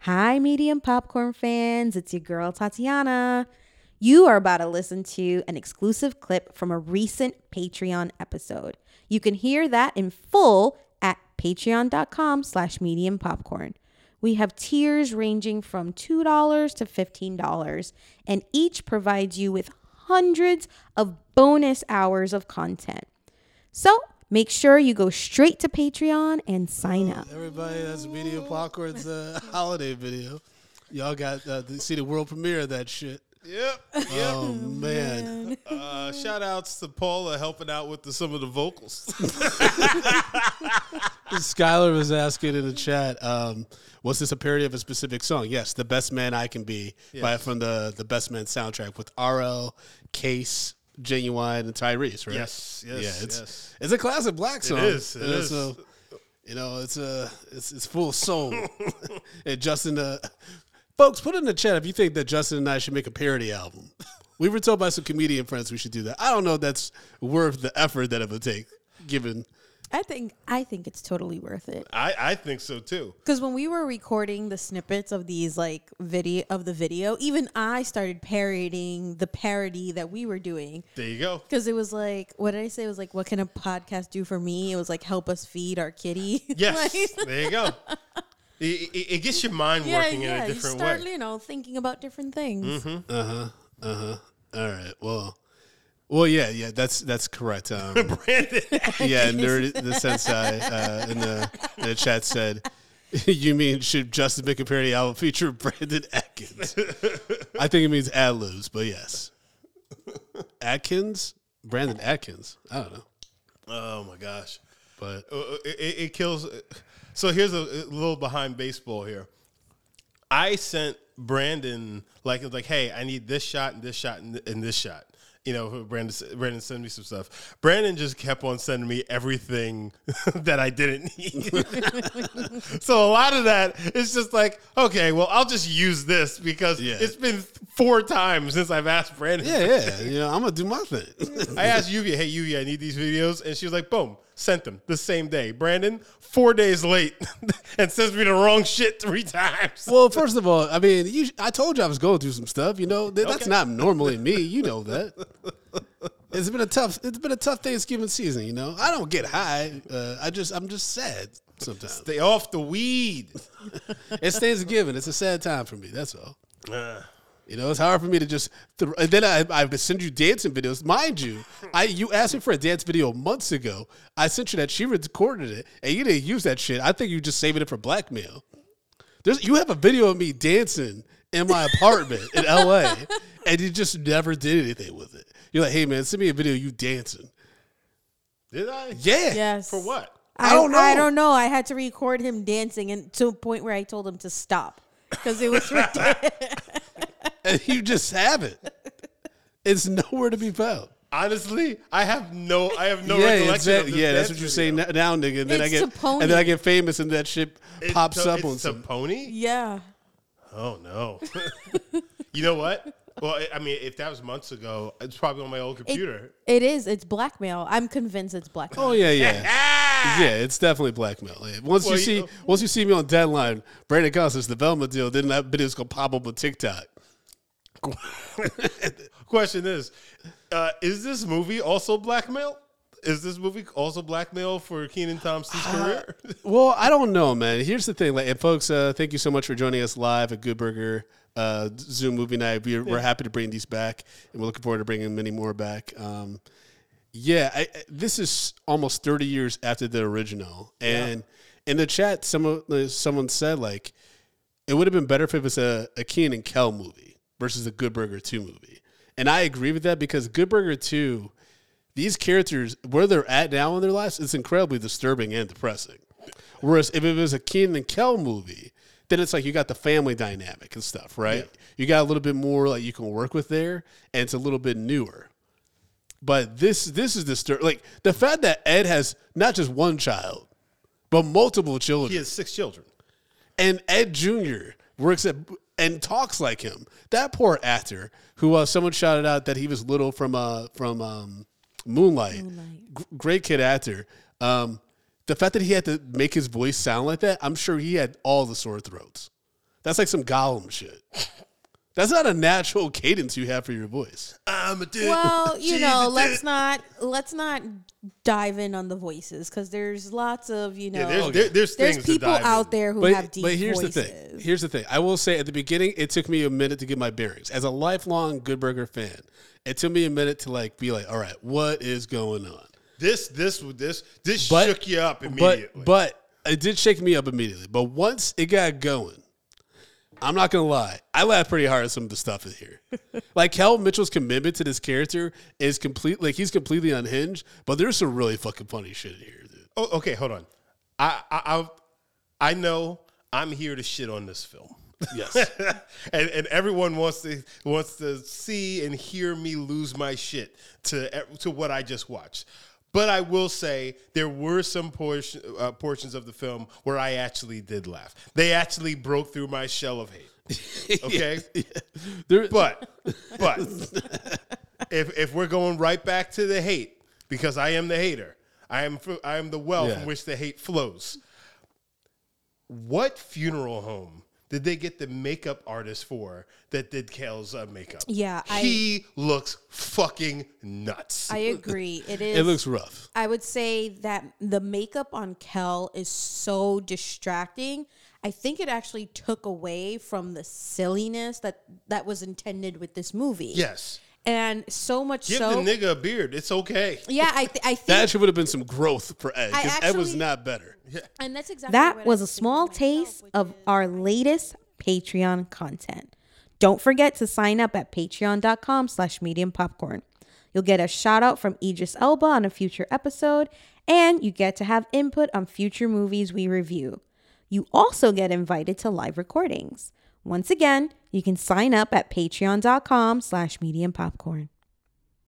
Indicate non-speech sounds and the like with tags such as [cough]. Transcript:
Hi, medium popcorn fans. It's your girl, Tatiana. You are about to listen to an exclusive clip from a recent Patreon episode. You can hear that in full at patreon.com slash medium popcorn. We have tiers ranging from $2 to $15, and each provides you with hundreds of bonus hours of content. So make sure you go straight to Patreon and sign up. Everybody, that's Media Popcorn's uh, [laughs] holiday video. Y'all got uh, to see the world premiere of that shit. Yep. Oh man, [laughs] Uh, shout outs to Paula helping out with the, some of the vocals. [laughs] Skylar was asking in the chat, um, was this a parody of a specific song? Yes, "The Best Man I Can Be" by from the the Best Man soundtrack with RL, Case, Ginuwine, and Tyrese. Right? Yes, yes, yeah. It's yes. it's a classic black song. is, it is. a- you know, it's a it's it's full of soul. [laughs] and Justin, uh, folks, put in the chat if you think that Justin and I should make a parody album. [laughs] We were told by some comedian friends we should do that. I don't know if that's worth the effort that it would take, given. I think I think it's totally worth it. I, I think so too. Because when we were recording the snippets of these like video of the video, even I started parodying the parody that we were doing. There you go. Because it was like, what did I say? It was like, what can a podcast do for me? It was like, help us feed our kitty. [laughs] Yes. Like- there you go. It, it, it gets your mind yeah, working yeah. in a You different start, way. you know, thinking about different things. Mm-hmm. Uh huh. Uh huh. All right. Well. Well, yeah, yeah, that's that's correct. Um, [laughs] Brandon. yeah, nerd [laughs] the sensei uh, in the in the chat said, [laughs] "You mean should Justin make a parody album feature Brandon Atkins?" I think it means ad libs, but yes, Atkins, Brandon Atkins. I don't know, Oh my gosh. but Uh, it, it, it kills. So here's a, a little behind baseball here. I sent Brandon like it was like, hey, I need this shot and this shot and, th- and this shot. You know, Brandon Brandon sent me some stuff. Brandon just kept on sending me everything [laughs] that I didn't need. [laughs] so a lot of that is just like, okay, well, I'll just use this because Yeah. it's been four times since I've asked Brandon. yeah, yeah, [laughs] you know, I'm gonna do my thing. I asked Yuvia, hey Yuvia, I need these videos, and she was like, boom, sent them the same day. Brandon, four days late, [laughs] and sends me the wrong shit three times. well, first of all, I mean, you, I told you I was going through some stuff. You know, that's Okay. not normally me. [laughs] You know that. It's been a tough. It's been a tough Thanksgiving season. You know, I don't get high. Uh, I just, I'm just sad sometimes. Stay off the weed. [laughs] It's Thanksgiving. It's a sad time for me. That's all. Uh, You know, it's hard for me to just. Th- and then I, I would send you dancing videos. Mind you, I you asked me for a dance video months ago. I sent you that. She recorded it, and you didn't use that shit. I think you just saving it for blackmail. There's you have a video of me dancing in my apartment in [laughs] L.A. and you just never did anything with it. You're like, hey man, send me a video of you dancing. did I? Yeah. Yes. For what? I don't know. I don't know. I had to record him dancing, and to a point where I told him to stop because it was ridiculous. [laughs] And you just have it. It's nowhere to be found. Honestly, I have no, I have no yeah, recollection. exactly. Of this yeah, that's what you say video. now, now, nigga. And then I It's get Saponi. and then I get famous, and that shit It's pops to- up it's on some. pony. yeah. Oh no. [laughs] you know what? Well, I- I mean, if that was months ago, it's probably on my old computer. It is. It's blackmail. I'm convinced it's blackmail. Oh yeah, yeah, [laughs] yeah. It's definitely blackmail. Yeah. Once Well, you you see, know- once you see me on deadline, Brandon Costas, the Velma deal, then that video's gonna pop up on TikTok. [laughs] Question is, uh, is this movie also blackmail? Is this movie also blackmail for Kenan Thompson's career? [laughs] Well, I don't know, man. Here's the thing, like, and folks, uh, thank you so much for joining us live at Good Burger uh, Zoom Movie Night. We're, we're happy to bring these back, and we're looking forward to bringing many more back. Um, yeah, I, this is almost 30 years after the original, and in the chat, someone uh, someone said like it would have been better if it was a, a Kenan and Kel movie versus a Good Burger 2 movie. And I agree with that because Good Burger 2, these characters, where they're at now in their lives, it's incredibly disturbing and depressing. Whereas if it was a Kenan and Kel movie, then it's like you got the family dynamic and stuff, right? You got a little bit more like you can work with there, and it's a little bit newer. But this this is disturbing. Like the fact that Ed has not just one child, but multiple children he has six children. and Ed Jr. works at and talks like him. That poor actor who uh, someone shouted out that he was little from uh from um, Moonlight. G- great kid actor. Um, the fact that he had to make his voice sound like that, I'm sure he had all the sore throats That's like some Gollum shit. That's not a natural cadence you have for your voice. I'm a dude. Well, [laughs] you She's know, let's dude. not let's not dive in on the voices because there's lots of you know Yeah, there's, there, there's there's people out there who But, have deep but here's voices. the thing. Here's the thing. I will say at the beginning, it took me a minute to get my bearings. As a lifelong Good Burger fan, it took me a minute to like be like, all right, what is going on? This this this this But- shook you up immediately. But but it did shake me up immediately. But once it got going, I'm not gonna lie, I laughed pretty hard at some of the stuff in here. [laughs] like Kel Mitchell's commitment to this character is complete. Like he's completely unhinged. But there's some really fucking funny shit in here, dude. oh, okay, hold on. I I I, I know I'm here to shit on this film. Yes. [laughs] and, and everyone wants to wants to see and hear me lose my shit to to what I just watched. But I will say there were some portion, uh, portions of the film where I actually did laugh. They actually broke through my shell of hate. [laughs] Okay, there, but but if if we're going right back to the hate, because I am the hater, I am I am the well Yeah. from which the hate flows. What funeral home did they get the makeup artist for that did Kale's uh, makeup? Yeah, I- he looks fucking nuts. I agree. It is. it looks rough. I would say that the makeup on Kel is so distracting. I think it actually took away from the silliness that that was intended with this movie. yes, and so much give so. the nigga a beard. It's okay. yeah, I th- I think That actually would have been some growth for Ed I because Ed was not better. And that's exactly that what I was a was thinking small myself, which taste is- of our latest Patreon content. Don't forget to sign up at patreon.com slash medium popcorn. You'll get a shout out from Idris Elba on a future episode, and you get to have input on future movies we review. You also get invited to live recordings. Once again, you can sign up at patreon.com slash medium popcorn.